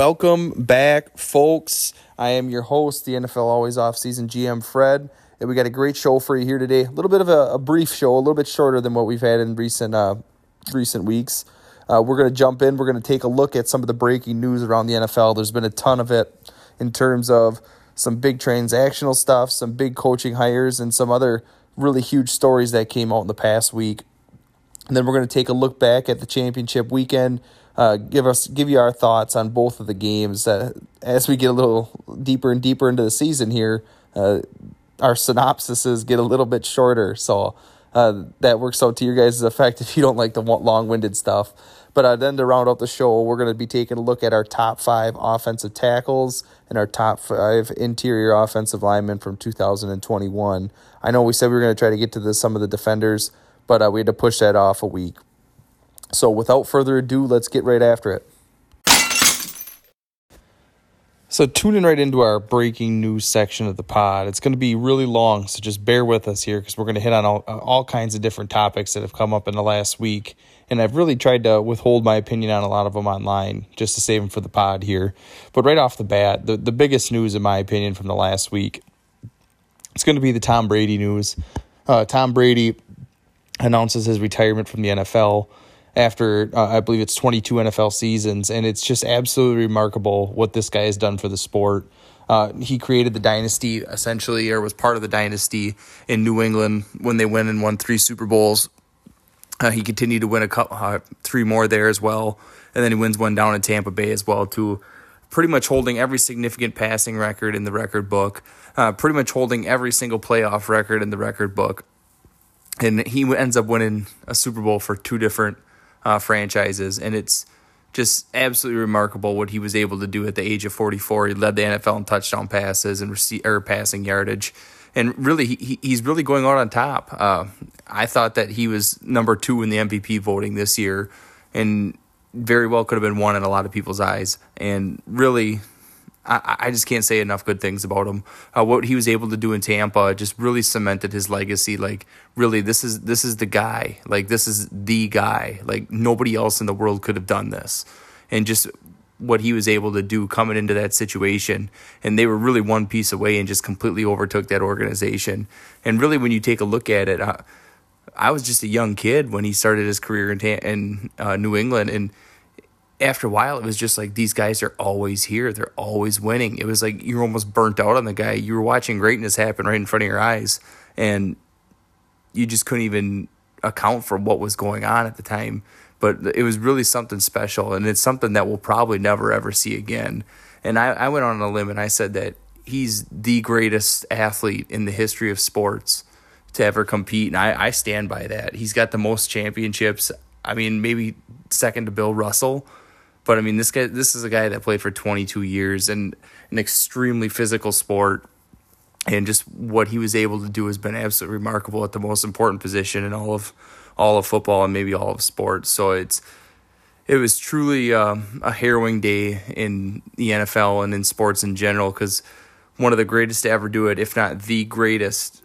Welcome back, folks. I am your host, the NFL Always Off Season GM Fred, and we got a great show for you here today. A little bit of a, a brief show, a little bit shorter than what we've had in recent uh, recent weeks. Uh, we're going to jump in. We're going to take a look at some of the breaking news around the NFL. There's been a ton of it in terms of some big transactional stuff, some big coaching hires, and some other really huge stories that came out in the past week. And then we're going to take a look back at the championship weekend uh, give us give you our thoughts on both of the games. Uh, as we get a little deeper and deeper into the season here, uh, our synopsises get a little bit shorter, so uh, that works out to your guys' effect if you don't like the long winded stuff. But uh, then to round out the show, we're going to be taking a look at our top five offensive tackles and our top five interior offensive linemen from 2021. I know we said we were going to try to get to the, some of the defenders, but uh, we had to push that off a week. So without further ado, let's get right after it. So tuning right into our breaking news section of the pod. It's going to be really long, so just bear with us here because we're going to hit on all, all kinds of different topics that have come up in the last week. And I've really tried to withhold my opinion on a lot of them online just to save them for the pod here. But right off the bat, the, the biggest news, in my opinion, from the last week, it's going to be the Tom Brady news. Uh, Tom Brady announces his retirement from the NFL after uh, I believe it's 22 NFL seasons, and it's just absolutely remarkable what this guy has done for the sport. Uh, he created the dynasty essentially, or was part of the dynasty in New England when they went and won three Super Bowls. Uh, he continued to win a couple, uh, three more there as well, and then he wins one down in Tampa Bay as well too. Pretty much holding every significant passing record in the record book. Uh, pretty much holding every single playoff record in the record book, and he ends up winning a Super Bowl for two different uh, franchises, and it's just absolutely remarkable what he was able to do at the age of 44. He led the NFL in touchdown passes and receive, or passing yardage, and really he, he's really going out on top. Uh, I thought that he was number two in the MVP voting this year, and very well could have been one in a lot of people's eyes. And really, I, I just can't say enough good things about him. Uh, what he was able to do in Tampa just really cemented his legacy. Like, really, this is this is the guy. Like, this is the guy. Like, nobody else in the world could have done this. And just what he was able to do coming into that situation, and they were really one piece away and just completely overtook that organization. And really, when you take a look at it, I, I was just a young kid when he started his career in, in uh, New England, and after a while, it was just like these guys are always here. They're always winning. It was like you're almost burnt out on the guy. You were watching greatness happen right in front of your eyes, and you just couldn't even account for what was going on at the time. But it was really something special, and it's something that we'll probably never ever see again. And I, I went on a limb and I said that he's the greatest athlete in the history of sports to ever compete, and I, I stand by that. He's got the most championships. I mean, maybe second to Bill Russell but I mean, this guy, this is a guy that played for 22 years and an extremely physical sport. And just what he was able to do has been absolutely remarkable at the most important position in all of all of football and maybe all of sports. So it's it was truly um, a harrowing day in the NFL and in sports in general because one of the greatest to ever do it, if not the greatest,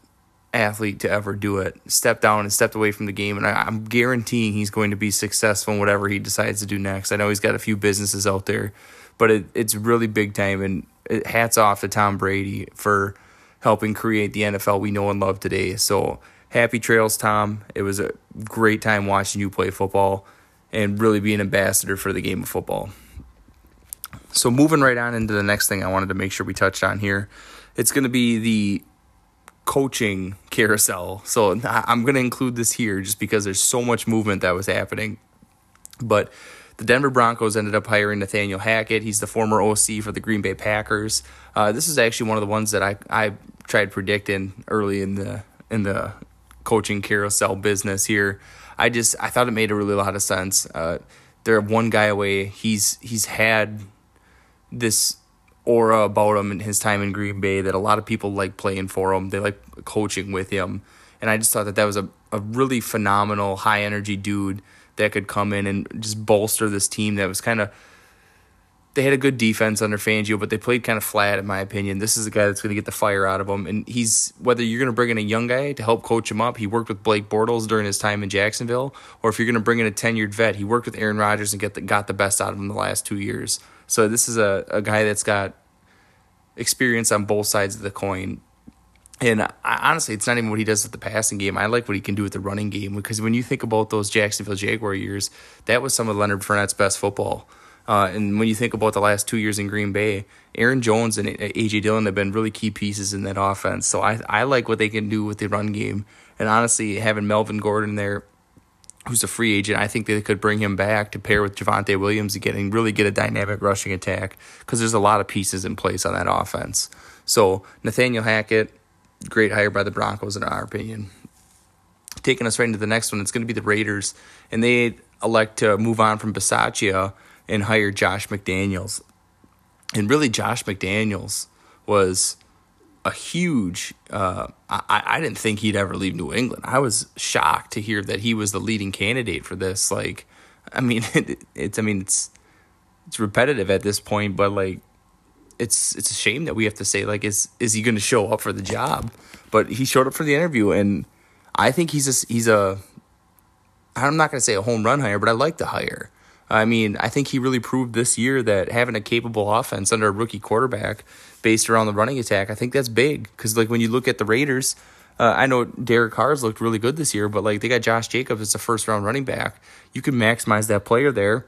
athlete to ever do it stepped down and stepped away from the game. And I, am guaranteeing he's going to be successful in whatever he decides to do next. I know he's got a few businesses out there, but it, it's really big time. And it, hats off to Tom Brady for helping create the NFL we know and love today. So happy trails, Tom. It was a great time watching you play football and really be an ambassador for the game of football. So moving right on into the next thing I wanted to make sure we touched on here. It's going to be the coaching carousel. So I'm going to include this here just because there's so much movement that was happening. But the Denver Broncos ended up hiring Nathaniel Hackett. He's the former OC for the Green Bay Packers. Uh, this is actually one of the ones that I, I tried predicting early in the in the coaching carousel business here. I just I thought it made a really lot of sense. Uh, they're one guy away. He's he's had this aura about him and his time in Green Bay that a lot of people like playing for him. They like coaching with him. And I just thought that that was a, a really phenomenal, high energy dude that could come in and just bolster this team that was kind of. They had a good defense under Fangio, but they played kind of flat, in my opinion. This is a guy that's going to get the fire out of them. And he's, whether you're going to bring in a young guy to help coach him up, he worked with Blake Bortles during his time in Jacksonville, or if you're going to bring in a tenured vet, he worked with Aaron Rodgers and get the, got the best out of him the last two years. So this is a, a guy that's got experience on both sides of the coin. And I, honestly, it's not even what he does with the passing game. I like what he can do with the running game because when you think about those Jacksonville Jaguar years, that was some of Leonard Fournette's best football. Uh, and when you think about the last two years in Green Bay, Aaron Jones and AJ Dillon have been really key pieces in that offense. So I I like what they can do with the run game. And honestly, having Melvin Gordon there, who's a free agent, I think they could bring him back to pair with Javonte Williams again and really get a dynamic rushing attack because there's a lot of pieces in place on that offense. So Nathaniel Hackett, great hire by the Broncos in our opinion. Taking us right into the next one, it's going to be the Raiders, and they elect to move on from Bisaccia and hire Josh McDaniels. And really, Josh McDaniels was a huge. Uh, I, I didn't think he'd ever leave New England. I was shocked to hear that he was the leading candidate for this. Like, I mean, it, it's I mean it's it's repetitive at this point, but like it's it's a shame that we have to say like is is he going to show up for the job? But he showed up for the interview, and I think he's a he's a I'm not going to say a home run hire, but I like the hire. I mean, I think he really proved this year that having a capable offense under a rookie quarterback based around the running attack, I think that's big. Because like when you look at the Raiders, uh, I know Derek Carr's looked really good this year, but like they got Josh Jacobs as a first round running back. You can maximize that player there.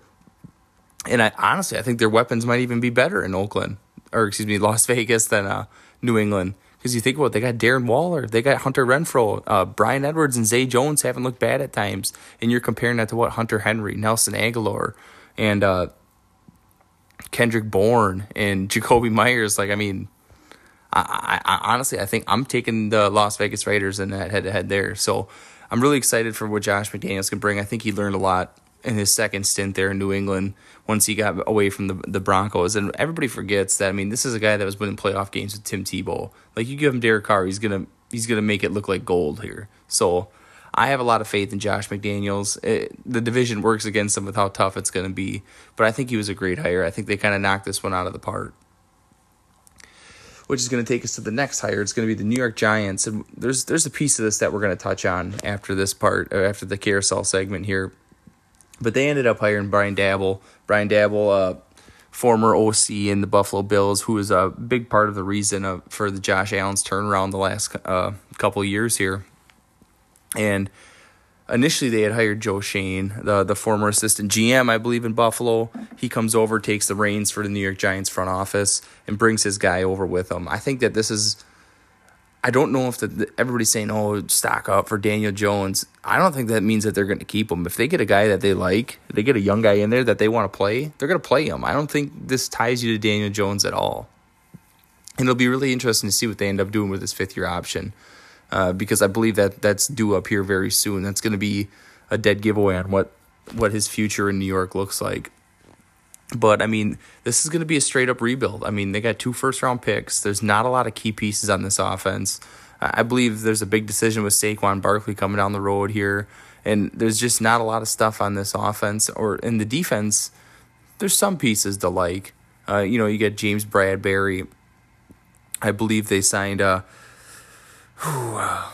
And I honestly, I think their weapons might even be better in Oakland or excuse me, Las Vegas than uh, New England. Because you think about it, they got Darren Waller, they got Hunter Renfrow, uh, Bryan Edwards, and Zay Jones haven't looked bad at times. And you're comparing that to what Hunter Henry, Nelson Agholor, and uh, Kendrick Bourne and Jakobi Meyers. Like, I mean, I, I, I, honestly, I think I'm taking the Las Vegas Raiders in that head to head there. So I'm really excited for what Josh McDaniels can bring. I think he learned a lot in his second stint there in New England once he got away from the the Broncos. And everybody forgets that I mean this is a guy that was winning playoff games with Tim Tebow. Like you give him Derek Carr, he's gonna he's gonna make it look like gold here. So I have a lot of faith in Josh McDaniels. It, the division works against him with how tough it's going to be, but I think he was a great hire. I think they kind of knocked this one out of the park. Which is going to take us to the next hire. It's going to be the New York Giants, and there's there's a piece of this that we're going to touch on after this part, after the carousel segment here. But they ended up hiring Brian Daboll. Brian Daboll, uh, former OC in the Buffalo Bills, who was a big part of the reason of, for the Josh Allen's turnaround the last uh, couple years here. And initially they had hired Joe Schoen, the the former assistant GM, I believe, in Buffalo. He comes over, takes the reins for the New York Giants front office, and brings his guy over with him. I think that this is I don't know if the, the, everybody's saying, "Oh, stock up for Daniel Jones." I don't think that means that they're going to keep him. If they get a guy that they like, they get a young guy in there that they want to play, they're going to play him. I don't think this ties you to Daniel Jones at all. And it'll be really interesting to see what they end up doing with this fifth year option, uh, because I believe that that's due up here very soon. That's going to be a dead giveaway on what what his future in New York looks like. But I mean, this is going to be a straight up rebuild. I mean, they got two first round picks. There's not a lot of key pieces on this offense. I believe there's a big decision with Saquon Barkley coming down the road here, and there's just not a lot of stuff on this offense or in the defense. There's some pieces to like. Uh, you know, you get James Bradberry. I believe they signed a. Uh,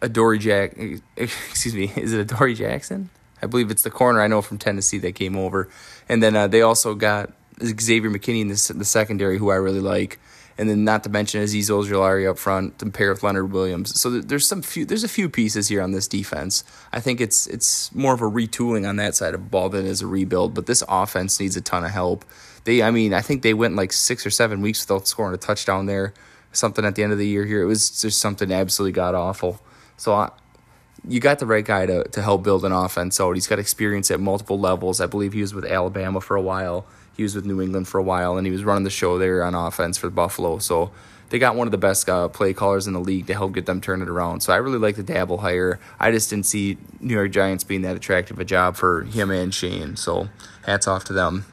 a Dory Jack, excuse me, is it a Dory Jackson? I believe it's the corner I know from Tennessee that came over, and then uh, they also got Xavier McKinney in the, the secondary, who I really like, and then not to mention Azeez Ojulari up front to pair with Leonard Williams. So there's some few there's a few pieces here on this defense. I think it's it's more of a retooling on that side of the ball than is a rebuild. But this offense needs a ton of help. They, I mean, I think they went like six or seven weeks without scoring a touchdown there. Something at the end of the year here. It was just something absolutely god awful. So I, you got the right guy to, to help build an offense So He's got experience at multiple levels. I believe he was with Alabama for a while. He was with New England for a while, and he was running the show there on offense for Buffalo. So they got one of the best uh, play callers in the league to help get them turn it around. So I really like the Daboll hire. I just didn't see New York Giants being that attractive a job for him and Schoen. So hats off to them.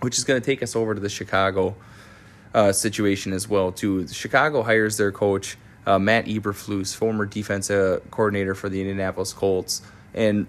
Which is going to take us over to the Chicago uh, situation as well too. Chicago hires their coach uh, Matt Eberflus, former defensive coordinator for the Indianapolis Colts, and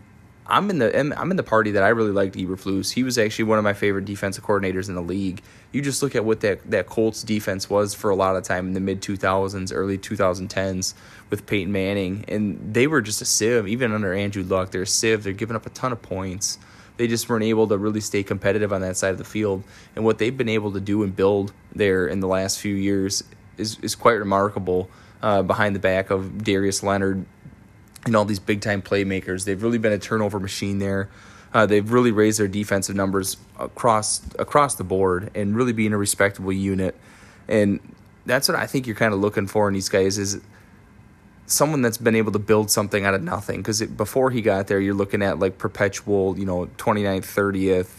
I'm in the I'm in the party that I really liked Eberflus. He was actually one of my favorite defensive coordinators in the league. You just look at what that that Colts defense was for a lot of time in the mid 2000s, early 2010s with Peyton Manning, and they were just a sieve. Even under Andrew Luck, they're a sieve. They're giving up a ton of points. they just weren't able to really stay competitive on that side of the field. And what they've been able to do and build there in the last few years is is quite remarkable. Uh, behind the back of Darius Leonard and all these big time playmakers, they've really been a turnover machine there. Uh, they've really raised their defensive numbers across across the board and really being a respectable unit. And that's what I think you're kind of looking for in these guys is someone that's been able to build something out of nothing. Because before he got there, you're looking at like perpetual, you know, 29th, 30th,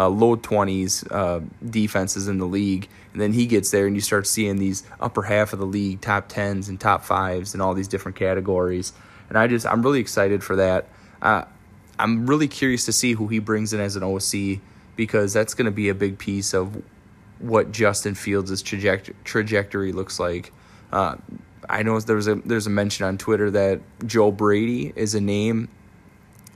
uh, low 20s uh, defenses in the league. And then he gets there and you start seeing these upper half of the league, top 10s and top 5s and all these different categories. And I just, I'm really excited for that. Uh, I'm really curious to see who he brings in as an OC because that's going to be a big piece of what Justin Fields' trajectory, trajectory looks like. Uh, I know there's a there's a mention on Twitter that Joe Brady is a name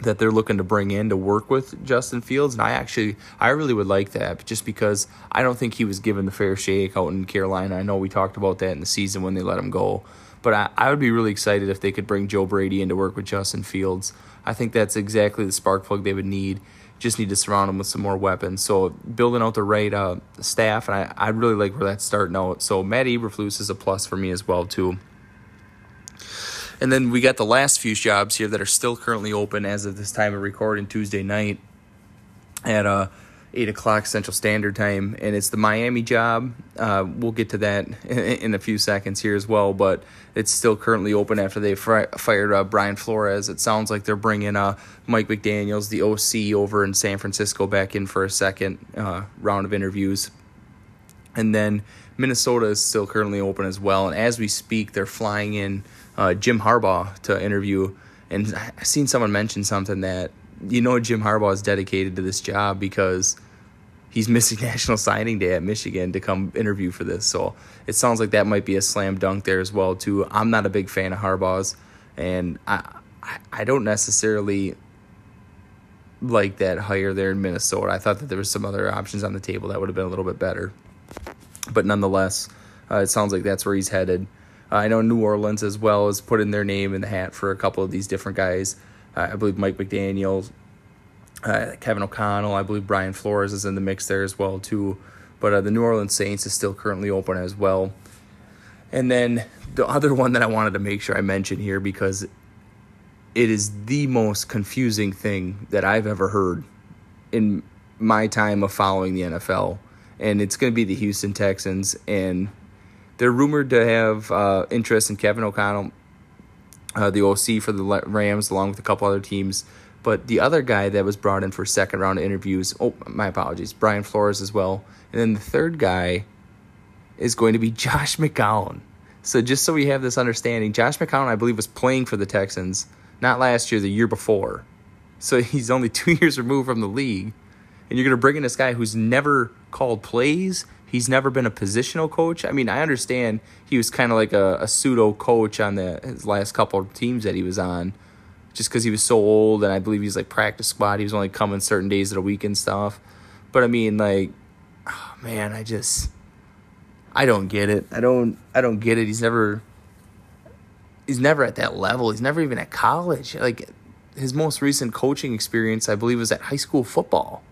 that they're looking to bring in to work with Justin Fields, and I actually I really would like that just because I don't think he was given the fair shake out in Carolina. I know we talked about that in the season when they let him go, but I, I would be really excited if they could bring Joe Brady in to work with Justin Fields. I think that's exactly the spark plug they would need. Just need to surround him with some more weapons. So building out the right uh, staff, and I, I really like where that's starting out. So Matt Eberflus is a plus for me as well too. And then we got the last few jobs here that are still currently open as of this time of recording Tuesday night at uh, 8 o'clock Central Standard Time. And it's the Miami job. Uh, we'll get to that in, in, a few seconds here as well. But it's still currently open after they fri- fired uh, Brian Flores. It sounds like they're bringing uh, Mike McDaniels, the OC, over in San Francisco back in for a second uh, round of interviews. And then Minnesota is still currently open as well. And as we speak, they're flying in uh, Jim Harbaugh to interview. And I seen someone mention something that you know Jim Harbaugh is dedicated to this job because he's missing National Signing Day at Michigan to come interview for this. So it sounds like that might be a slam dunk there as well too. I'm not a big fan of Harbaugh's, and I I don't necessarily like that hire there in Minnesota. I thought that there was some other options on the table that would have been a little bit better, but nonetheless, uh, it sounds like that's where he's headed. Uh, I know New Orleans as well is putting their name in the hat for a couple of these different guys. Uh, I believe Mike McDaniel, uh, Kevin O'Connell. I believe Brian Flores is in the mix there as well too. But uh, the New Orleans Saints is still currently open as well. And then the other one that I wanted to make sure I mention here because it is the most confusing thing that I've ever heard in my time of following the NFL. And it's going to be the Houston Texans. And they're rumored to have uh, interest in Kevin O'Connell, uh, the OC for the Rams, along with a couple other teams. But the other guy that was brought in for second round interviews, oh, my apologies, Brian Flores as well. And then the third guy is going to be Josh McCown. So just so we have this understanding, Josh McCown, I believe, was playing for the Texans not last year, the year before. So he's only two years removed from the league. And you're going to bring in this guy who's never called plays, He's never been a positional coach. I mean, I understand he was kind of like a, a, pseudo coach on the his last couple of teams that he was on, just because he was so old, and I believe he's like practice squad. He was only coming certain days of the week and stuff. But I mean, like, oh, man, I just I don't get it. I don't I don't get it. He's never he's never at that level. He's never even at college. Like his most recent coaching experience, I believe, was at high school football.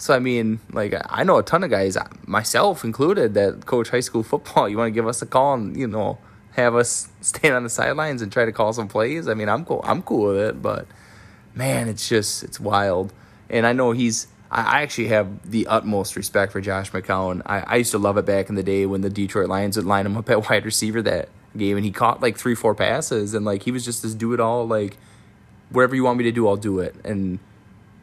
So I mean, like I know a ton of guys, myself included, that coach high school football. You want to give us a call and you know have us stand on the sidelines and try to call some plays? I mean, I'm cool. I'm cool with it, but man, it's just it's wild. And I know he's. I actually have the utmost respect for Josh McCown. I, I used to love it back in the day when the Detroit Lions would line him up at wide receiver that game, and he caught like three, four passes, and like he was just this do it all. Like whatever you want me to do, I'll do it. And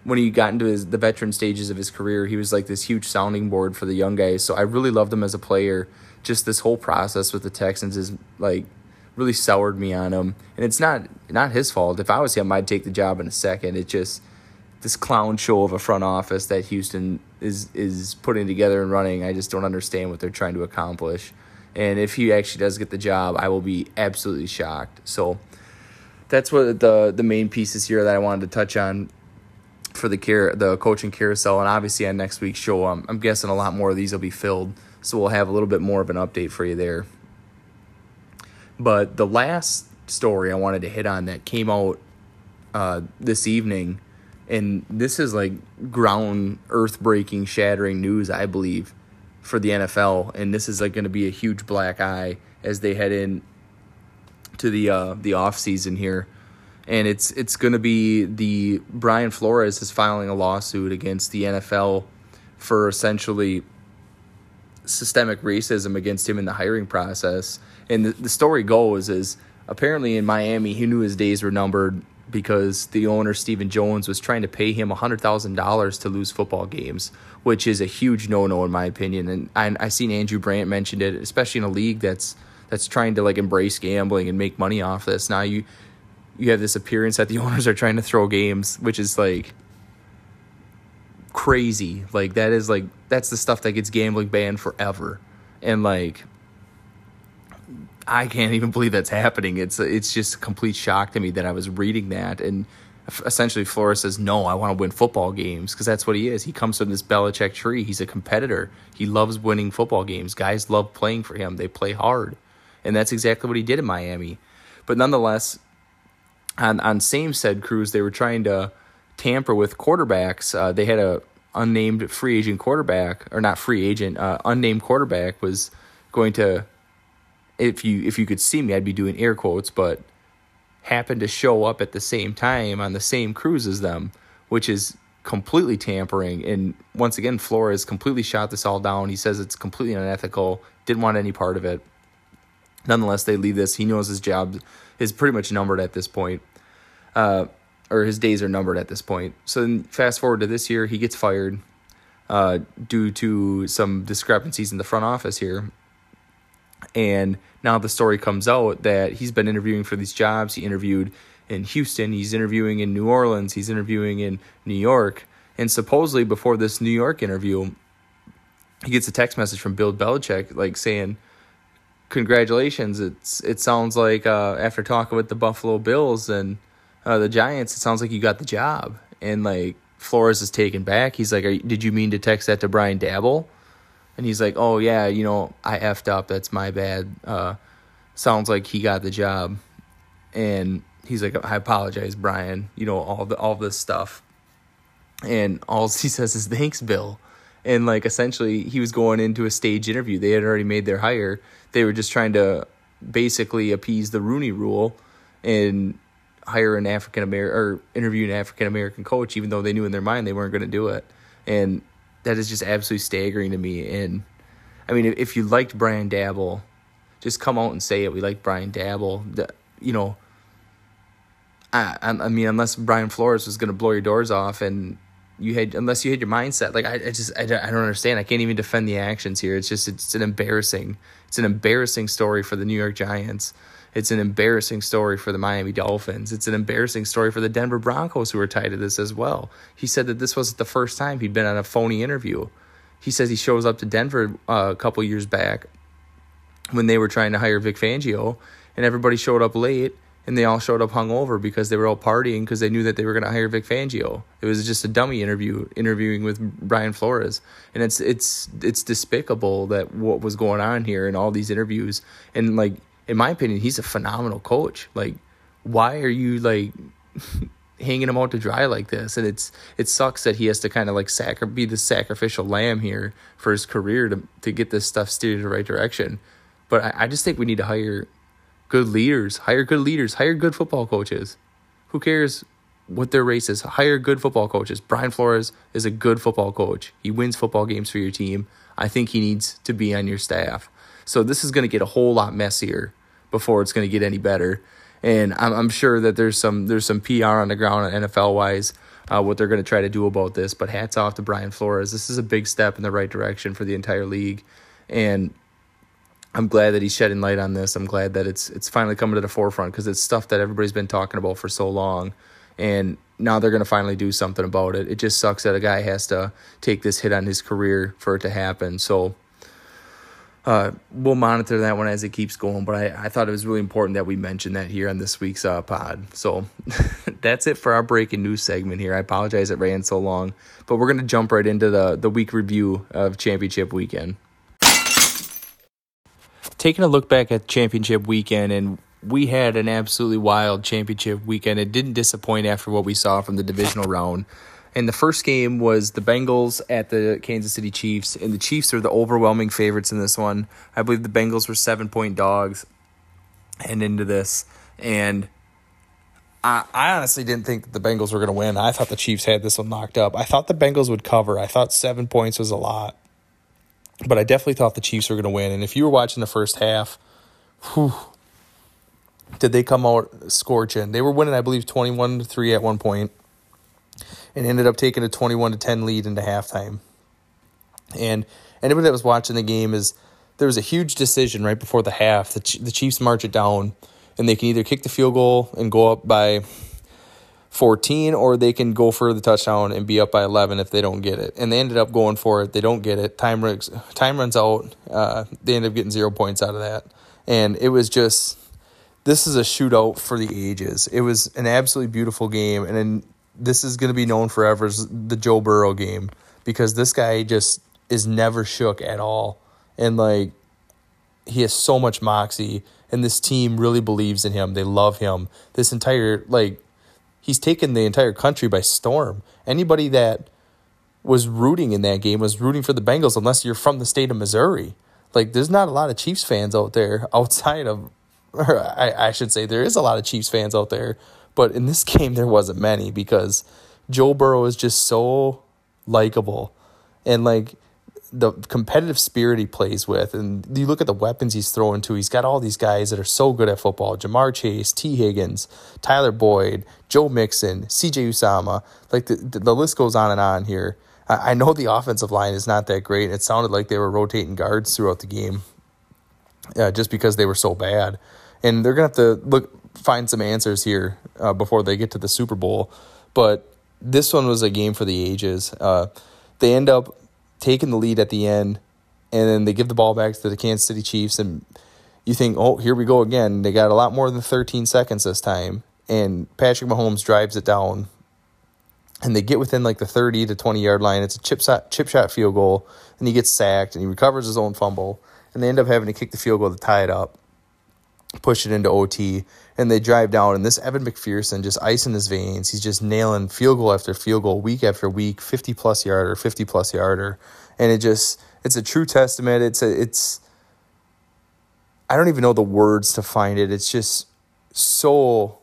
when he got into his the veteran stages of his career, he was like this huge sounding board for the young guys. So I really loved him as a player. Just this whole process with the Texans is like really soured me on him, and it's not not his fault. If I was him, I'd take the job in a second. It just this clown show of a front office that Houston is is putting together and running. I just don't understand what they're trying to accomplish. And if he actually does get the job, I will be absolutely shocked. So that's what the the main pieces here that I wanted to touch on for the care the coaching carousel, and obviously on next week's show, I'm, I'm guessing a lot more of these will be filled, so we'll have a little bit more of an update for you there. But the last story I wanted to hit on that came out uh, this evening And this is like ground earth breaking, shattering news, I believe, for the NFL. And this is like going to be a huge black eye as they head in to the uh, the off season here. And it's it's going to be the Brian Flores is filing a lawsuit against the NFL for essentially systemic racism against him in the hiring process. And the, the story goes is apparently in Miami, he knew his days were numbered because the owner Stephen Jones was trying to pay him hundred thousand dollars to lose football games, which is a huge no no in my opinion. And I I seen Andrew Brandt mentioned it, especially in a league that's that's trying to like embrace gambling and make money off this. Now you you have this appearance that the owners are trying to throw games, which is like crazy. Like that is like that's the stuff that gets gambling banned forever. And like I can't even believe that's happening. It's it's just a complete shock to me that I was reading that and essentially Flores says no, I want to win football games because that's what he is. He comes from this Belichick tree. He's a competitor. He loves winning football games. Guys love playing for him. They play hard, and that's exactly what he did in Miami. But nonetheless, on on same said cruise, they were trying to tamper with quarterbacks. Uh, they had a unnamed free agent quarterback, or not free agent, uh, unnamed quarterback was going to. If you if you could see me, I'd be doing air quotes, but happened to show up at the same time on the same cruise as them, which is completely tampering. And once again, Flores completely shot this all down. He says it's completely unethical. Didn't want any part of it. Nonetheless, they leave this. He knows his job is pretty much numbered at this point. Uh, or his days are numbered at this point. So then fast forward to this year, he gets fired uh, due to some discrepancies in the front office here. And now the story comes out that he's been interviewing for these jobs. He interviewed in Houston, he's interviewing in New Orleans, he's interviewing in New York. And supposedly before this New York interview, he gets a text message from Bill Belichick like saying, "Congratulations! It's it sounds like uh, after talking with the Buffalo Bills and uh, the Giants, it sounds like you got the job. And like Flores is taken back. He's like, you, did you mean to text that to Brian Daboll?" And he's like, oh yeah, you know, I effed up. That's my bad. Uh, sounds like he got the job. And he's like, I apologize, Brian. You know, all the all this stuff. And all he says is thanks, Bill. And like essentially, he was going into a stage interview. They had already made their hire. They were just trying to basically appease the Rooney Rule and hire an African American or interview an African American coach, even though they knew in their mind they weren't going to do it. And that is just absolutely staggering to me. And I mean, if, you liked Brian Daboll, just come out and say it. We like Brian Daboll. The, you know, I, I mean, unless Brian Flores was going to blow your doors off and you had, unless you had your mindset, like I, I just, I don't, I don't understand. I can't even defend the actions here. It's just, it's an embarrassing, it's an embarrassing story for the New York Giants. It's an embarrassing story for the Miami Dolphins. It's an embarrassing story for the Denver Broncos, who are tied to this as well. He said that this wasn't the first time he'd been on a phony interview. He says he shows up to Denver uh, a couple years back when they were trying to hire Vic Fangio, and everybody showed up late, and they all showed up hungover because they were all partying because they knew that they were going to hire Vic Fangio. It was just a dummy interview, interviewing with Brian Flores, and it's it's it's despicable that what was going on here in all these interviews, and like in my opinion, he's a phenomenal coach. Like, why are you like hanging him out to dry like this? And it's it sucks that he has to kind of like sacri- be the sacrificial lamb here for his career to to get this stuff steered in the right direction. But I, I just think we need to hire good leaders, hire good leaders, hire good football coaches. Who cares what their race is? Hire good football coaches. Brian Flores is a good football coach. He wins football games for your team. I think he needs to be on your staff. So this is going to get a whole lot messier before it's going to get any better. And I'm, I'm sure that there's some there's some PR on the ground NFL wise uh, what they're going to try to do about this. But hats off to Brian Flores. This is a big step in the right direction for the entire league, and I'm glad that he's shedding light on this. I'm glad that it's it's finally coming to the forefront because it's stuff that everybody's been talking about for so long, and now they're going to finally do something about it. It just sucks that a guy has to take this hit on his career for it to happen. So uh, we'll monitor that one as it keeps going. But I, I thought it was really important that we mention that here on this week's uh, pod. So that's it for our breaking news segment here. I apologize it ran so long, but we're going to jump right into the, the week review of championship weekend. Taking a look back at championship weekend and we had an absolutely wild championship weekend. It didn't disappoint after what we saw from the divisional round. And the first game was the Bengals at the Kansas City Chiefs, and the Chiefs are the overwhelming favorites in this one. I believe the Bengals were seven point dogs and into this. And I, honestly didn't think the Bengals were going to win. I thought the Chiefs had this one knocked up. I thought the Bengals would cover. I thought seven points was a lot. But I definitely thought the Chiefs were going to win. And if you were watching the first half, whew, did they come out scorching? They were winning, I believe, 21 to 3 at one point and ended up taking a 21 to 10 lead into halftime. And anybody that was watching the game is there was a huge decision right before the half. The, the Chiefs march it down and they can either kick the field goal and go up by 14 or they can go for the touchdown and be up by 11 if they don't get it. And they ended up going for it. They don't get it. Time runs time runs out. Uh, they end up getting zero points out of that. And it was just this is a shootout for the ages. It was an absolutely beautiful game. And then this is going to be known forever as the Joe Burrow game because this guy just is never shook at all. And like he has so much moxie and this team really believes in him. They love him. This entire like he's taken the entire country by storm. Anybody that was rooting in that game was rooting for the Bengals unless you're from the state of Missouri. Like there's not a lot of Chiefs fans out there outside of or I, I should say there is a lot of Chiefs fans out there, but in this game there wasn't many because Joe Burrow is just so likable. And like the competitive spirit he plays with, and you look at the weapons he's throwing to. He's got all these guys that are so good at football: Ja'Marr Chase, Tee Higgins, Tyler Boyd, Joe Mixon, C.J. Uzomah. Like the the list goes on and on here. I, I know the offensive line is not that great. It sounded like they were rotating guards throughout the game, uh, just because they were so bad. And they're gonna have to look find some answers here uh, before they get to the Super Bowl. But this one was a game for the ages. Uh, they end up taking the lead at the end, and then they give the ball back to the Kansas City Chiefs, and you think, oh, here we go again. They got a lot more than 13 seconds this time, and Patrick Mahomes drives it down, and they get within like the 30 to 20 yard line. It's a chip shot, chip shot field goal, and he gets sacked, and he recovers his own fumble, and they end up having to kick the field goal to tie it up, push it into OT, and they drive down. And this Evan McPherson just ice in his veins. He's just nailing field goal after field goal, week after week, 50 plus yarder, 50 plus yarder. And it just, it's a true testament. It's a, it's, I don't even know the words to find it. It's just so,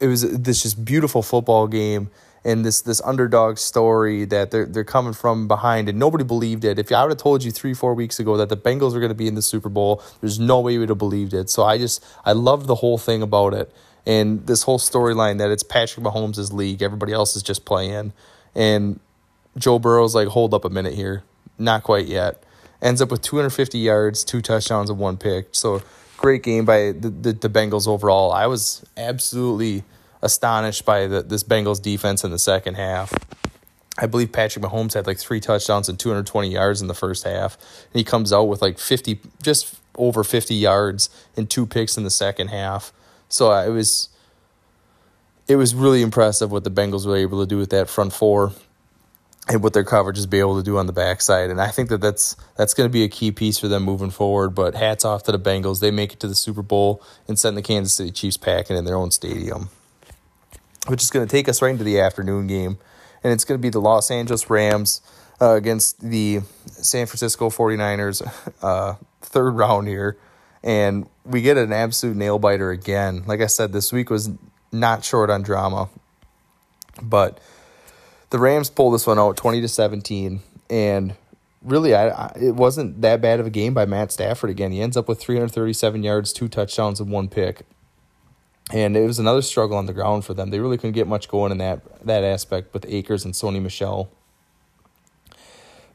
it was this just beautiful football game and this this underdog story that they're they're coming from behind and nobody believed it. If I would have told you three four weeks ago that the Bengals were going to be in the Super Bowl, there's no way you would have believed it. So I just I loved the whole thing about it and this whole storyline that it's Patrick Mahomes' league, everybody else is just playing, and Joe Burrow's like, hold up a minute here, not quite yet. Ends up with 250 yards, two touchdowns, and one pick. So great game by the, the, the Bengals overall. I was absolutely astonished by the, this Bengals defense in the second half. I believe Patrick Mahomes had like three touchdowns and 220 yards in the first half. And he comes out with like 50, just over 50 yards and two picks in the second half. So uh, it was, it was really impressive what the Bengals were able to do with that front four and what their coverages be able to do on the backside. And I think that that's that's going to be a key piece for them moving forward. But hats off to the Bengals; they make it to the Super Bowl and send the Kansas City Chiefs packing in their own stadium which is going to take us right into the afternoon game. And it's going to be the Los Angeles Rams uh, against the San Francisco 49ers, uh, third round here. And we get an absolute nail biter again. Like I said, this week was not short on drama. But the Rams pull this one out 20 to 17. And really, I, I, it wasn't that bad of a game by Matt Stafford again. He ends up with 337 yards, two touchdowns, and one pick and it was another struggle on the ground for them. They really couldn't get much going in that that aspect with Akers and Sony Michel.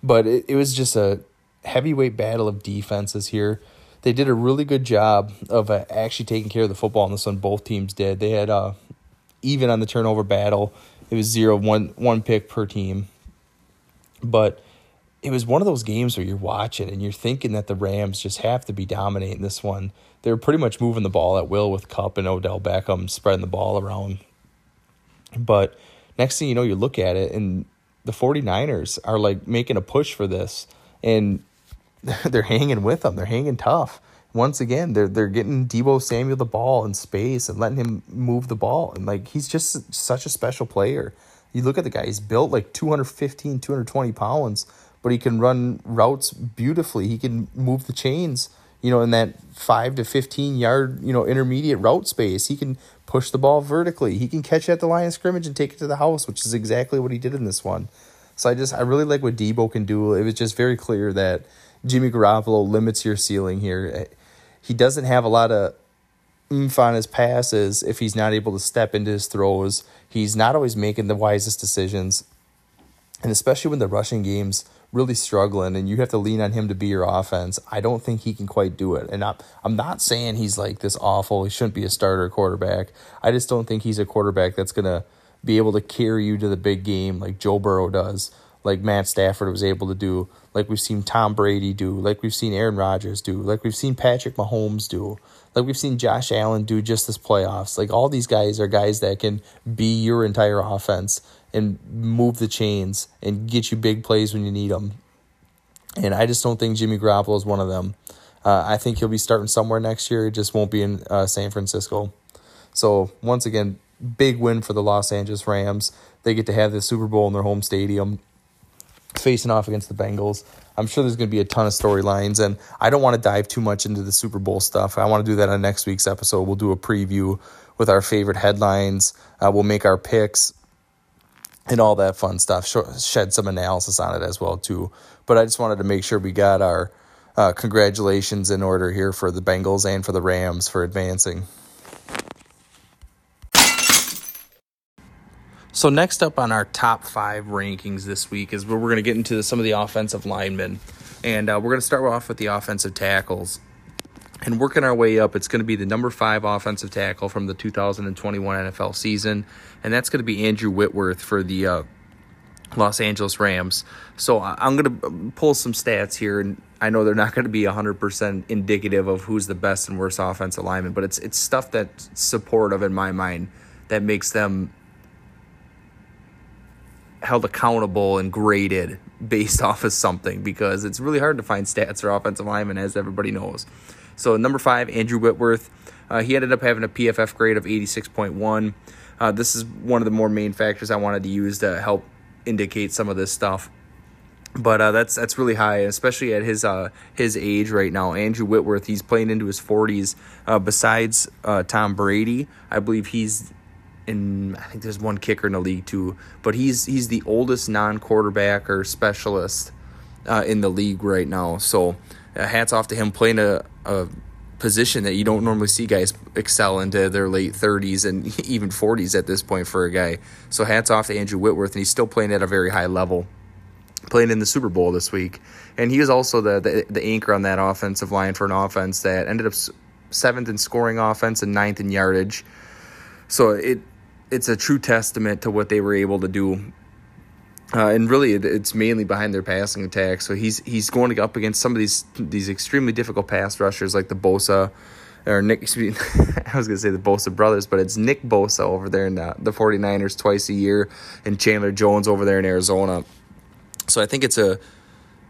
But it, it was just a heavyweight battle of defenses here. They did a really good job of uh, actually taking care of the football in this one. Both teams did. They had uh, even on the turnover battle. It was zero one one pick per team, but it was one of those games where you're watching and you're thinking that the Rams just have to be dominating this one they were pretty much moving the ball at will with Kupp and Odell Beckham spreading the ball around. But next thing you know, you look at it and the 49ers are like making a push for this and they're hanging with them. They're hanging tough. once again, they're they're getting Deebo Samuel the ball in space and letting him move the ball. And like he's just such a special player. You look at the guy, he's built like 215, 220 pounds, but he can run routes beautifully. He can move the chains, you know, in that five to 15 yard, you know, intermediate route space. He can push the ball vertically. He can catch at the line of scrimmage and take it to the house, which is exactly what he did in this one. So I just, I really like what Deebo can do. It was just very clear that Jimmy Garoppolo limits your ceiling here. He doesn't have a lot of oomph on his passes if he's not able to step into his throws. He's not always making the wisest decisions. And especially when the rushing game's really struggling and you have to lean on him to be your offense, I don't think he can quite do it. And I'm, I'm not saying he's like this awful, he shouldn't be a starter quarterback. I just don't think he's a quarterback that's going to be able to carry you to the big game like Joe Burrow does, like Matt Stafford was able to do, like we've seen Tom Brady do, like we've seen Aaron Rodgers do, like we've seen Patrick Mahomes do, like we've seen Josh Allen do just this playoffs. Like all these guys are guys that can be your entire offense and move the chains and get you big plays when you need them. And I just don't think Jimmy Garoppolo is one of them. Uh, I think he'll be starting somewhere next year. It just won't be in uh, San Francisco. So once again, big win for the Los Angeles Rams. They get to have the Super Bowl in their home stadium, facing off against the Bengals. I'm sure there's going to be a ton of storylines, and I don't want to dive too much into the Super Bowl stuff. I want to do that on next week's episode. We'll do a preview with our favorite headlines. Uh, we'll make our picks and all that fun stuff. Shed some analysis on it as well too. But I just wanted to make sure we got our uh, congratulations in order here for the Bengals and for the Rams for advancing. So next up on our top five rankings this week is where we're going to get into some of the offensive linemen, and uh, we're going to start off with the offensive tackles. And working our way up, it's going to be the number five offensive tackle from the 2021 NFL season, and that's going to be Andrew Whitworth for the uh, Los Angeles Rams. So I'm going to pull some stats here, and I know they're not going to be 100% indicative of who's the best and worst offensive lineman, but it's it's stuff that's supportive in my mind that makes them held accountable and graded based off of something because it's really hard to find stats for offensive linemen, as everybody knows. So, number five, Andrew Whitworth. Uh, he ended up having a PFF grade of 86.1. Uh, this is one of the more main factors I wanted to use to help indicate some of this stuff. But uh, that's that's really high, especially at his uh, his age right now. Andrew Whitworth, he's playing into his 40s. Uh, besides uh, Tom Brady, I believe he's in I think there's one kicker in the league too, but he's he's the oldest non-quarterback or specialist in the league right now. So hats off to him playing a, a position that you don't normally see guys excel into their late 30s and even 40s at this point for a guy. So hats off to Andrew Whitworth, and he's still playing at a very high level, playing in the Super Bowl this week. And he was also the, the, the anchor on that offensive line for an offense that ended up seventh in scoring offense and ninth in yardage. So it it's a true testament to what they were able to do. Uh, and really, it's mainly behind their passing attack. So he's he's going up against some of these these extremely difficult pass rushers like the Bosa or Nick. I was gonna say the Bosa brothers, but it's Nick Bosa over there in the, the 49ers twice a year, and Chandler Jones over there in Arizona. So I think it's a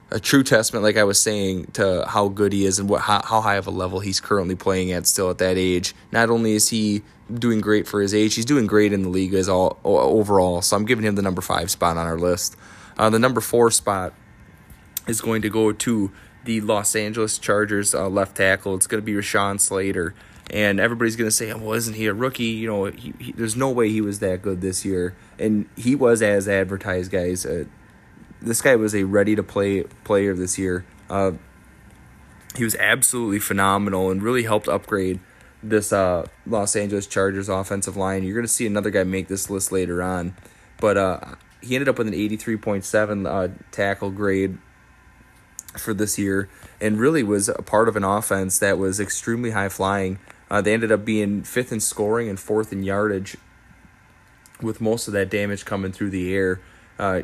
a true testament, like I was saying, to how good he is and what how, how high of a level he's currently playing at still at that age. Not only is he doing great for his age, he's doing great in the league as all overall. So I'm giving him the number five spot on our list. Uh, the number four spot is going to go to the Los Angeles Chargers uh, left tackle. It's going to be Rashawn Slater. And everybody's going to say, well, isn't he a rookie? You know, he, he, there's no way he was that good this year. And he was as advertised, guys. Uh, this guy was a ready to play player this year. Uh, he was absolutely phenomenal and really helped upgrade this uh, Los Angeles Chargers offensive line. You're going to see another guy make this list later on, but uh, he ended up with an 83.7 uh, tackle grade for this year, and really was a part of an offense that was extremely high flying. Uh, they ended up being fifth in scoring and fourth in yardage, with most of that damage coming through the air. Uh,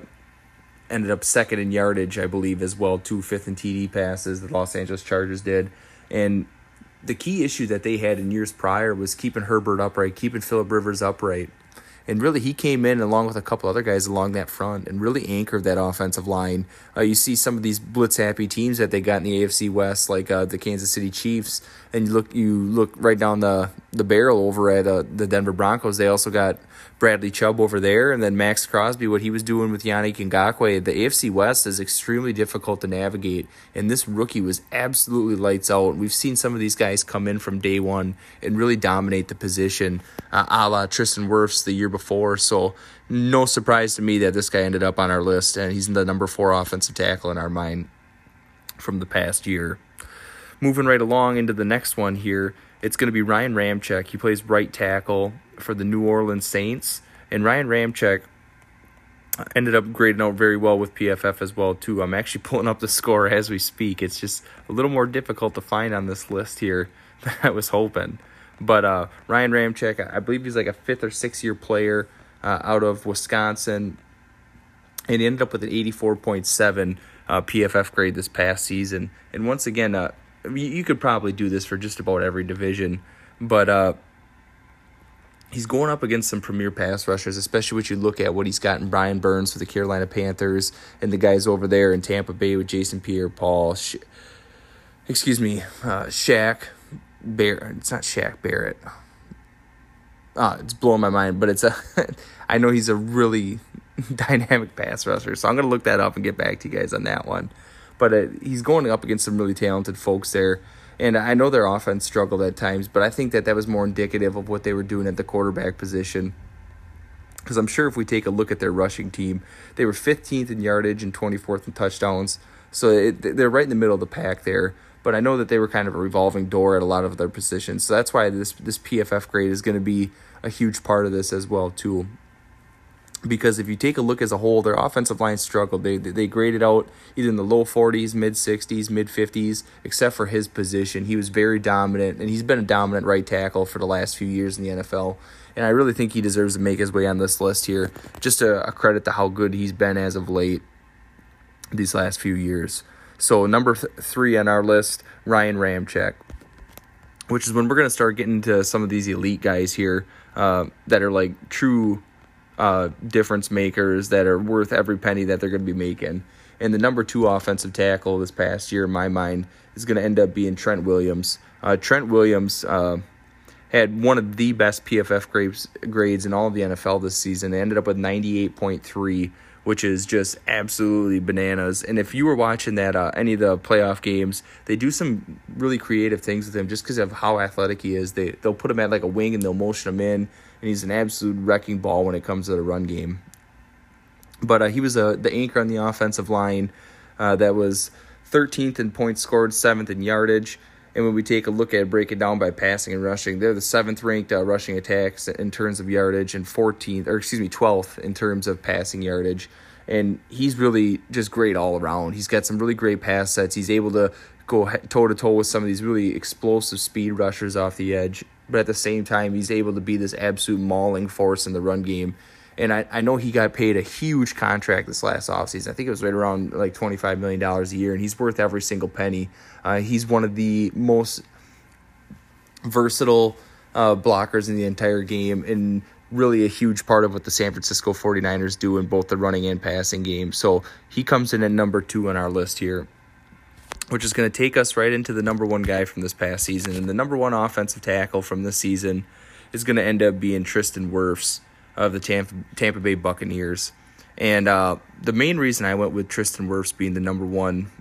ended up second in yardage, I believe, as well, two fifth in TD passes. The Los Angeles Chargers did, and the key issue that they had in years prior was keeping Herbert upright, keeping Philip Rivers upright, And really, he came in along with a couple other guys along that front and really anchored that offensive line. Uh, you see some of these blitz happy teams that they got in the AFC West, like uh, the Kansas City Chiefs, and you look you look right down the the barrel over at uh, the Denver Broncos. They also got Bradley Chubb over there, and then Maxx Crosby, what he was doing with Yannick Ngakoue. The AFC West is extremely difficult to navigate, and this rookie was absolutely lights out. We've seen some of these guys come in from day one and really dominate the position, uh, a la Tristan Wirfs the year before. So no surprise to me that this guy ended up on our list, and he's the number four offensive tackle in our mind from the past year. Moving right along into the next one here, it's going to be Ryan Ramczyk. He plays right tackle for the New Orleans Saints, and Ryan Ramczyk ended up grading out very well with PFF as well too. I'm actually pulling up the score as we speak. It's just a little more difficult to find on this list here than I was hoping. But uh, Ryan Ramczyk, I believe he's like a fifth or sixth year player uh, out of Wisconsin, and he ended up with an 84.7 uh, PFF grade this past season. And once again, uh, you could probably do this for just about every division, but uh, he's going up against some premier pass rushers, especially when you look at what he's got in Brian Burns for the Carolina Panthers and the guys over there in Tampa Bay with Jason Pierre Paul, Sh- excuse me, uh, Shaq Barrett. It's not Shaq Barrett. Ah, it's blowing my mind, but it's a. I know he's a really dynamic pass rusher, so I'm gonna look that up and get back to you guys on that one. But uh, he's going up against some really talented folks there. And I know their offense struggled at times, but I think that that was more indicative of what they were doing at the quarterback position. Because I'm sure if we take a look at their rushing team, they were 15th in yardage and 24th in touchdowns. So it, they're right in the middle of the pack there. But I know that they were kind of a revolving door at a lot of their positions. So that's why this this PFF grade is going to be a huge part of this as well too because if you take a look as a whole, their offensive line struggled. They they graded out either in the low 40s, mid 60s, mid 50s, except for his position. He was very dominant, and he's been a dominant right tackle for the last few years in the NFL. And I really think he deserves to make his way on this list here. Just a, a credit to how good he's been as of late these last few years. So number th- three on our list, Ryan Ramczyk, which is when we're going to start getting to some of these elite guys here uh, that are like true uh, difference makers that are worth every penny that they're going to be making. And the number two offensive tackle this past year, in my mind, is going to end up being Trent Williams. Uh, Trent Williams uh, had one of the best PFF grades, grades in all of the NFL this season. They ended up with 98.3, which is just absolutely bananas. And if you were watching that uh, any of the playoff games, they do some really creative things with him just because of how athletic he is. They they'll put him at like a wing and they'll motion him in and he's an absolute wrecking ball when it comes to the run game. But uh, he was uh, the anchor on the offensive line uh, that was 13th in points scored, 7th in yardage. And when we take a look at break it down by passing and rushing, they're the seventh ranked uh, rushing attacks in terms of yardage and 14th, or excuse me, 12th in terms of passing yardage. And he's really just great all around. He's got some really great pass sets. He's able to go toe to toe with some of these really explosive speed rushers off the edge but at the same time, he's able to be this absolute mauling force in the run game. And I, I know he got paid a huge contract this last offseason. I think it was right around like $25 million a year, and he's worth every single penny. Uh, he's one of the most versatile uh, blockers in the entire game and really a huge part of what the San Francisco 49ers do in both the running and passing game. So he comes in at number two on our list here which is going to take us right into the number one guy from this past season. And the number one offensive tackle from this season is going to end up being Tristan Wirfs of the Tampa, Tampa Bay Buccaneers. And uh, the main reason I went with Tristan Wirfs being the number one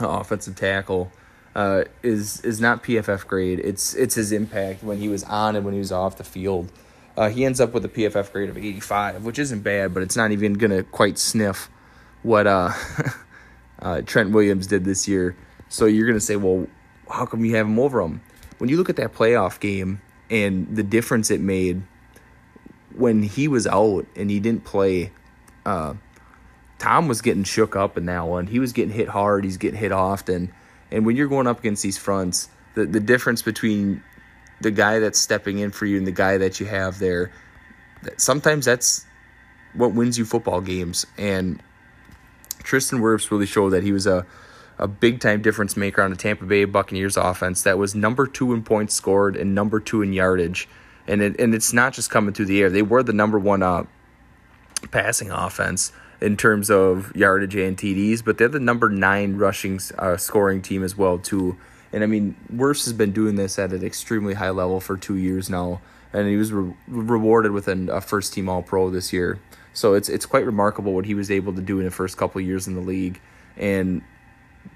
offensive tackle uh, is is not PFF grade. It's it's his impact when he was on and when he was off the field. Uh, he ends up with a PFF grade of 85, which isn't bad, but it's not even gonna quite sniff what uh uh, Trent Williams did this year. So you're going to say, well, how come you have him over him? When you look at that playoff game and the difference it made when he was out and he didn't play, uh, Tom was getting shook up in that one. He was getting hit hard. He's getting hit often. And when you're going up against these fronts, the, the difference between the guy that's stepping in for you and the guy that you have there, sometimes that's what wins you football games. And Tristan Wirfs really showed that he was a, a big time difference maker on the Tampa Bay Buccaneers offense that was number two in points scored and number two in yardage. And it, and it's not just coming through the air. They were the number one uh, passing offense in terms of yardage and TDs, but they're the number nine rushing uh, scoring team as well too. And I mean, Wirfs has been doing this at an extremely high level for two years now, and he was re- rewarded with an, a first team All Pro this year. So it's it's quite remarkable what he was able to do in the first couple years in the league, and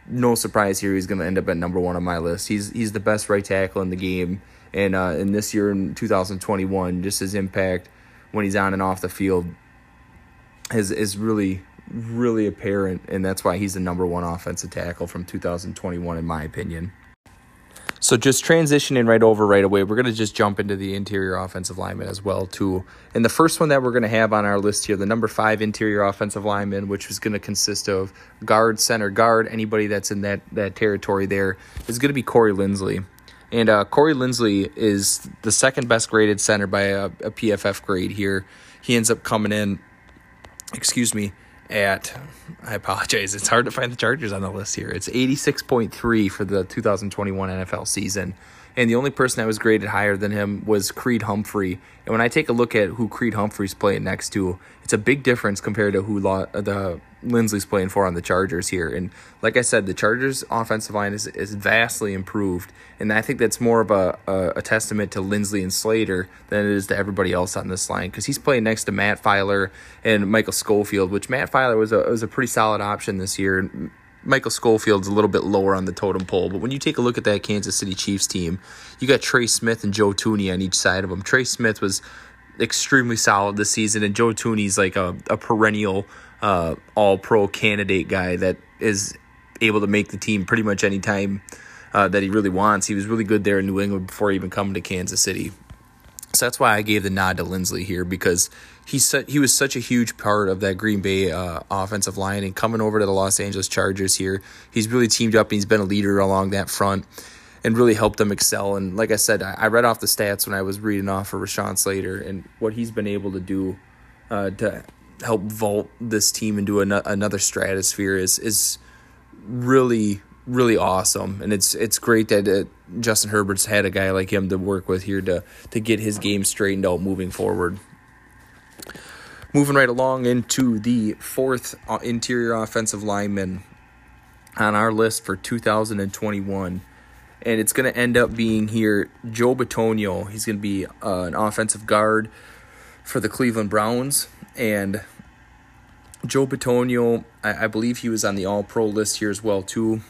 no surprise here he's going to end up at number one on my list. He's he's the best right tackle in the game, and uh, in this year in 2021, just his impact when he's on and off the field is is really really apparent, and that's why he's the number one offensive tackle from 2021 in my opinion. So just transitioning right over right away, we're going to just jump into the interior offensive lineman as well too. And the first one that we're going to have on our list here, the number five interior offensive lineman, which is going to consist of guard, center guard, anybody that's in that that territory there, is going to be Corey Linsley. And uh, Corey Linsley is the second best graded center by a, a PFF grade here. He ends up coming in, excuse me, at I apologize. It's hard to find the Chargers on the list here. It's 86.3 for the 2021 NFL season. And the only person that was graded higher than him was Creed Humphrey. And when I take a look at who Creed Humphrey's playing next to, it's a big difference compared to who uh, the Linsley's playing for on the Chargers here. And like I said, the Chargers' offensive line is, is vastly improved. And I think that's more of a, a, a testament to Linsley and Slater than it is to everybody else on this line because he's playing next to Matt Feiler and Michael Schofield, which Matt Feiler was a, was a pretty solid option this year. Michael Schofield's a little bit lower on the totem pole, but when you take a look at that Kansas City Chiefs team, you got Trey Smith and Joe Thuney on each side of them. Trey Smith was extremely solid this season, and Joe Thuney's like a, a perennial uh, all pro candidate guy that is able to make the team pretty much any time uh, that he really wants. He was really good there in New England before even coming to Kansas City. So that's why I gave the nod to Linsley here because he he was such a huge part of that Green Bay uh, offensive line and coming over to the Los Angeles Chargers here, he's really teamed up and he's been a leader along that front and really helped them excel. And like I said, I, I read off the stats when I was reading off of Rashawn Slater and what he's been able to do uh, to help vault this team into an, another stratosphere is is really really awesome, and it's it's great that uh, Justin Herbert's had a guy like him to work with here to to get his game straightened out moving forward. Moving right along into the fourth uh, interior offensive lineman on our list for 2021. And it's going to end up being here Joe Bitonio. He's going to be uh, an offensive guard for the Cleveland Browns. And Joe Bitonio, I, I believe he was on the All Pro list here as well too,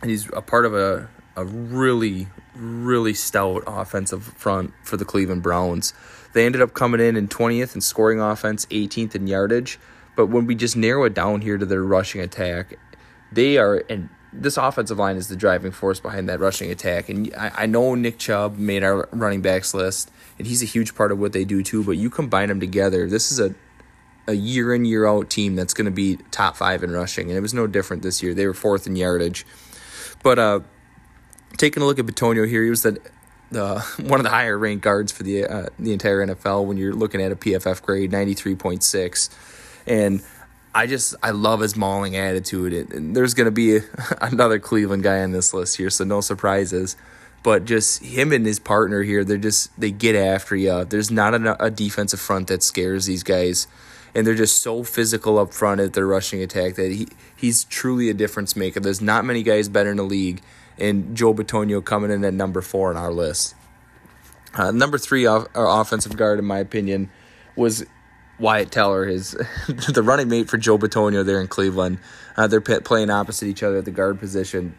and he's a part of a a really really stout offensive front for the Cleveland Browns. They ended up coming in in 20th in scoring offense, 18th in yardage, but when we just narrow it down here to their rushing attack, they are and this offensive line is the driving force behind that rushing attack. And I, I know Nick Chubb made our running backs list, and he's a huge part of what they do too. But you combine them together, this is a a year in year out team that's going to be top five in rushing, and it was no different this year. They were fourth in yardage, but uh, taking a look at Bitonio here, he was the the one of the higher ranked guards for the uh, the entire NFL when you're looking at a PFF grade, ninety three point six, and I just I love his mauling attitude. And there's going to be a, another Cleveland guy on this list here, so no surprises. But just him and his partner here, they're just they get after you. There's not a, a defensive front that scares these guys and they're just so physical up front at their rushing attack that he he's truly a difference maker. There's not many guys better in the league, and Joe Bitonio coming in at number four on our list. Uh, number three off, offensive guard, in my opinion, was Wyatt Teller, his the running mate for Joe Bitonio there in Cleveland. Uh, they're playing opposite each other at the guard position,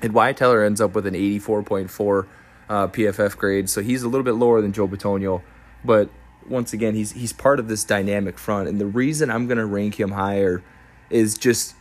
and Wyatt Teller ends up with an 84.4 uh, PFF grade, so he's a little bit lower than Joe Bitonio, but once again, he's he's part of this dynamic front, and the reason I'm gonna rank him higher is just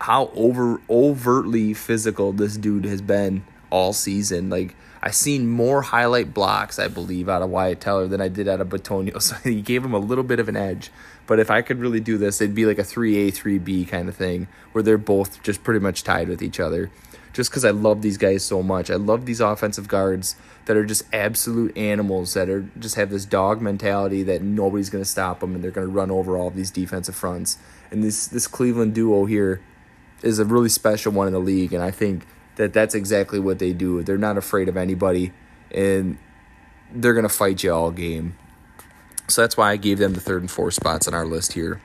how over overtly physical this dude has been all season. Like I seen more highlight blocks, I believe, out of Wyatt Teller than I did out of Bitonio. So he gave him a little bit of an edge. But if I could really do this, it'd be like a three A, three B kind of thing, where they're both just pretty much tied with each other just because I love these guys so much. I love these offensive guards that are just absolute animals that are just have this dog mentality that nobody's going to stop them and they're going to run over all these defensive fronts. And this this Cleveland duo here is a really special one in the league, and I think that that's exactly what they do. They're not afraid of anybody, and they're to fight you all game. So that's why I gave them the third and fourth spots on our list here.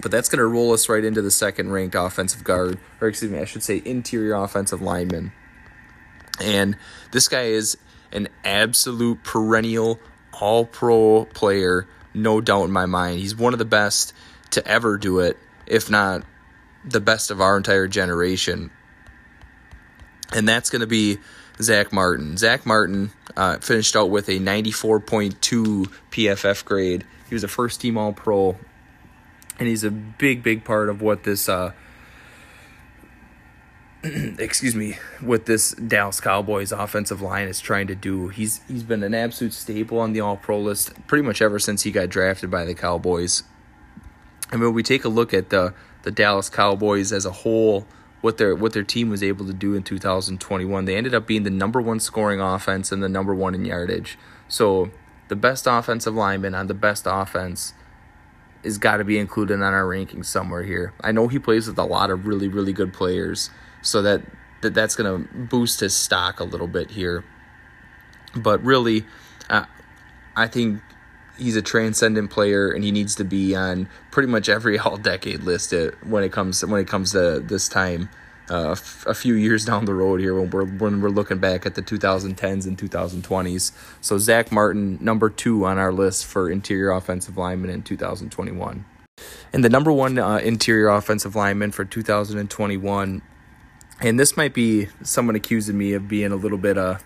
But that's to roll us right into the second ranked offensive guard, or excuse me, I should say interior offensive lineman. And this guy is an absolute perennial all pro player, no doubt in my mind. He's one of the best to ever do it, if not the best of our entire generation. And that's going to be Zack Martin. Zack Martin uh, finished out with a 94.2 PFF grade. He was a first team All Pro, and he's a big, big part of what this. Uh, excuse me, what this Dallas Cowboys offensive line is trying to do. He's he's been an absolute staple on the All Pro list pretty much ever since he got drafted by the Cowboys. And when we take a look at the the Dallas Cowboys as a whole, what their what their team was able to do in 2021. They ended up being the number one scoring offense and the number one in yardage. So the best offensive lineman on the best offense is got to be included on our rankings somewhere here. I know he plays with a lot of really really good players, so that, that that's going to boost his stock a little bit here. But really, uh, I think he's a transcendent player and he needs to be on pretty much every all decade list when it comes when it comes to this time uh, a few years down the road here when we're when we're looking back at the 2010s and 2020s. So Zack Martin, number two on our list for interior offensive lineman in 2021, and the number one uh, interior offensive lineman for 2021. And this might be someone accusing me of being a little bit uh,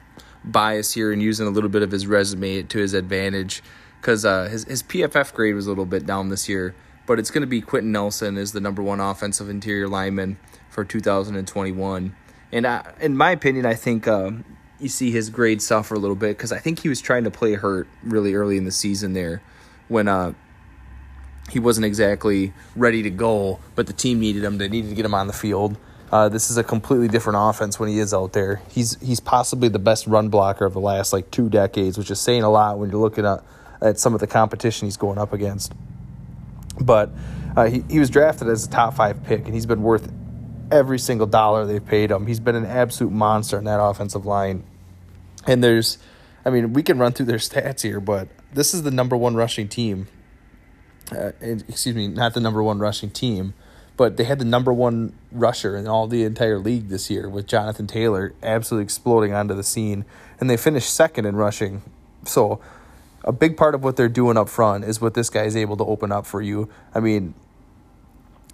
biased here and using a little bit of his resume to his advantage because uh, his his PFF grade was a little bit down this year. But it's going to be Quenton Nelson is the number one offensive interior lineman for 2021. And I, in my opinion, I think uh, you see his grade suffer a little bit because I think he was trying to play hurt really early in the season there when uh, he wasn't exactly ready to go, but the team needed him. They needed to get him on the field. Uh, this is a completely different offense when he is out there. He's he's possibly the best run blocker of the last like two decades, which is saying a lot when you're looking at at some of the competition he's going up against. But uh, he, he was drafted as a top five pick, and he's been worth every single dollar they've paid him. He's been an absolute monster in that offensive line. And there's, I mean, we can run through their stats here, but this is the number one rushing team. Uh, excuse me, not the number one rushing team, but they had the number one rusher in all the entire league this year with Jonathan Taylor absolutely exploding onto the scene. And they finished second in rushing. So a big part of what they're doing up front is what this guy is able to open up for you. I mean,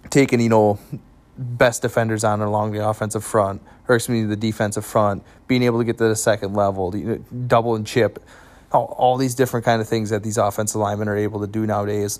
taking, you know, best defenders on along the offensive front, or excuse me, the defensive front, being able to get to the second level, double and chip, all, all, these different kind of things that these offensive linemen are able to do nowadays,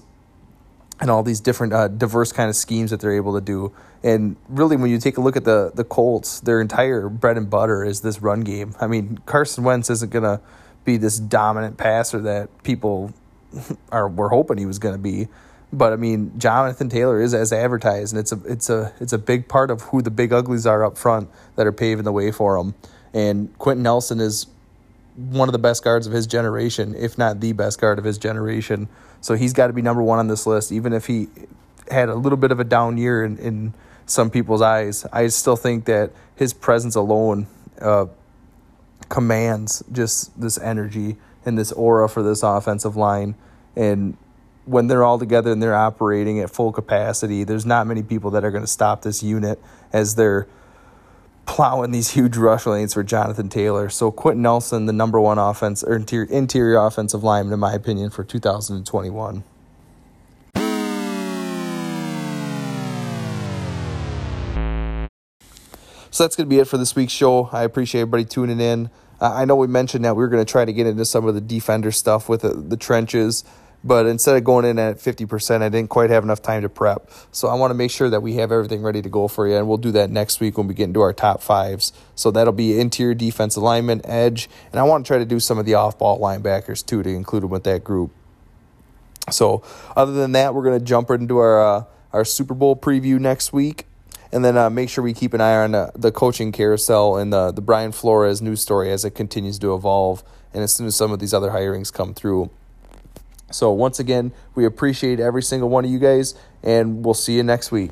and all these different uh, diverse kind of schemes that they're able to do. And really, when you take a look at the the Colts, their entire bread and butter is this run game. I mean, Carson Wentz isn't gonna be this dominant passer that people are were hoping he was going to be. But I mean, Jonathan Taylor is as advertised, and it's a it's a it's a big part of who the big uglies are up front that are paving the way for him. And Quenton Nelson is one of the best guards of his generation, if not the best guard of his generation. So he's got to be number one on this list, even if he had a little bit of a down year in, in some people's eyes. I still think that his presence alone uh, commands just this energy and this aura for this offensive line. And when they're all together and they're operating at full capacity, there's not many people that are going to stop this unit as they're plowing these huge rush lanes for Jonathan Taylor. So Quenton Nelson, the number one offense or interior, interior offensive lineman, in my opinion, for 2021. So that's going to be it for this week's show. I appreciate everybody tuning in. Uh, I know we mentioned that we were going to try to get into some of the defender stuff with the, the trenches, but instead of going in at 50%, I didn't quite have enough time to prep. So I want to make sure that we have everything ready to go for you, and we'll do that next week when we get into our top fives. So that'll be interior defense alignment, edge, and I want to try to do some of the off ball linebackers too to include them with that group. So other than that, we're going to jump into our uh, our Super Bowl preview next week. And then uh, make sure we keep an eye on uh, the coaching carousel and the, the Brian Flores news story as it continues to evolve and as soon as some of these other hirings come through. So, once again, we appreciate every single one of you guys, and we'll see you next week.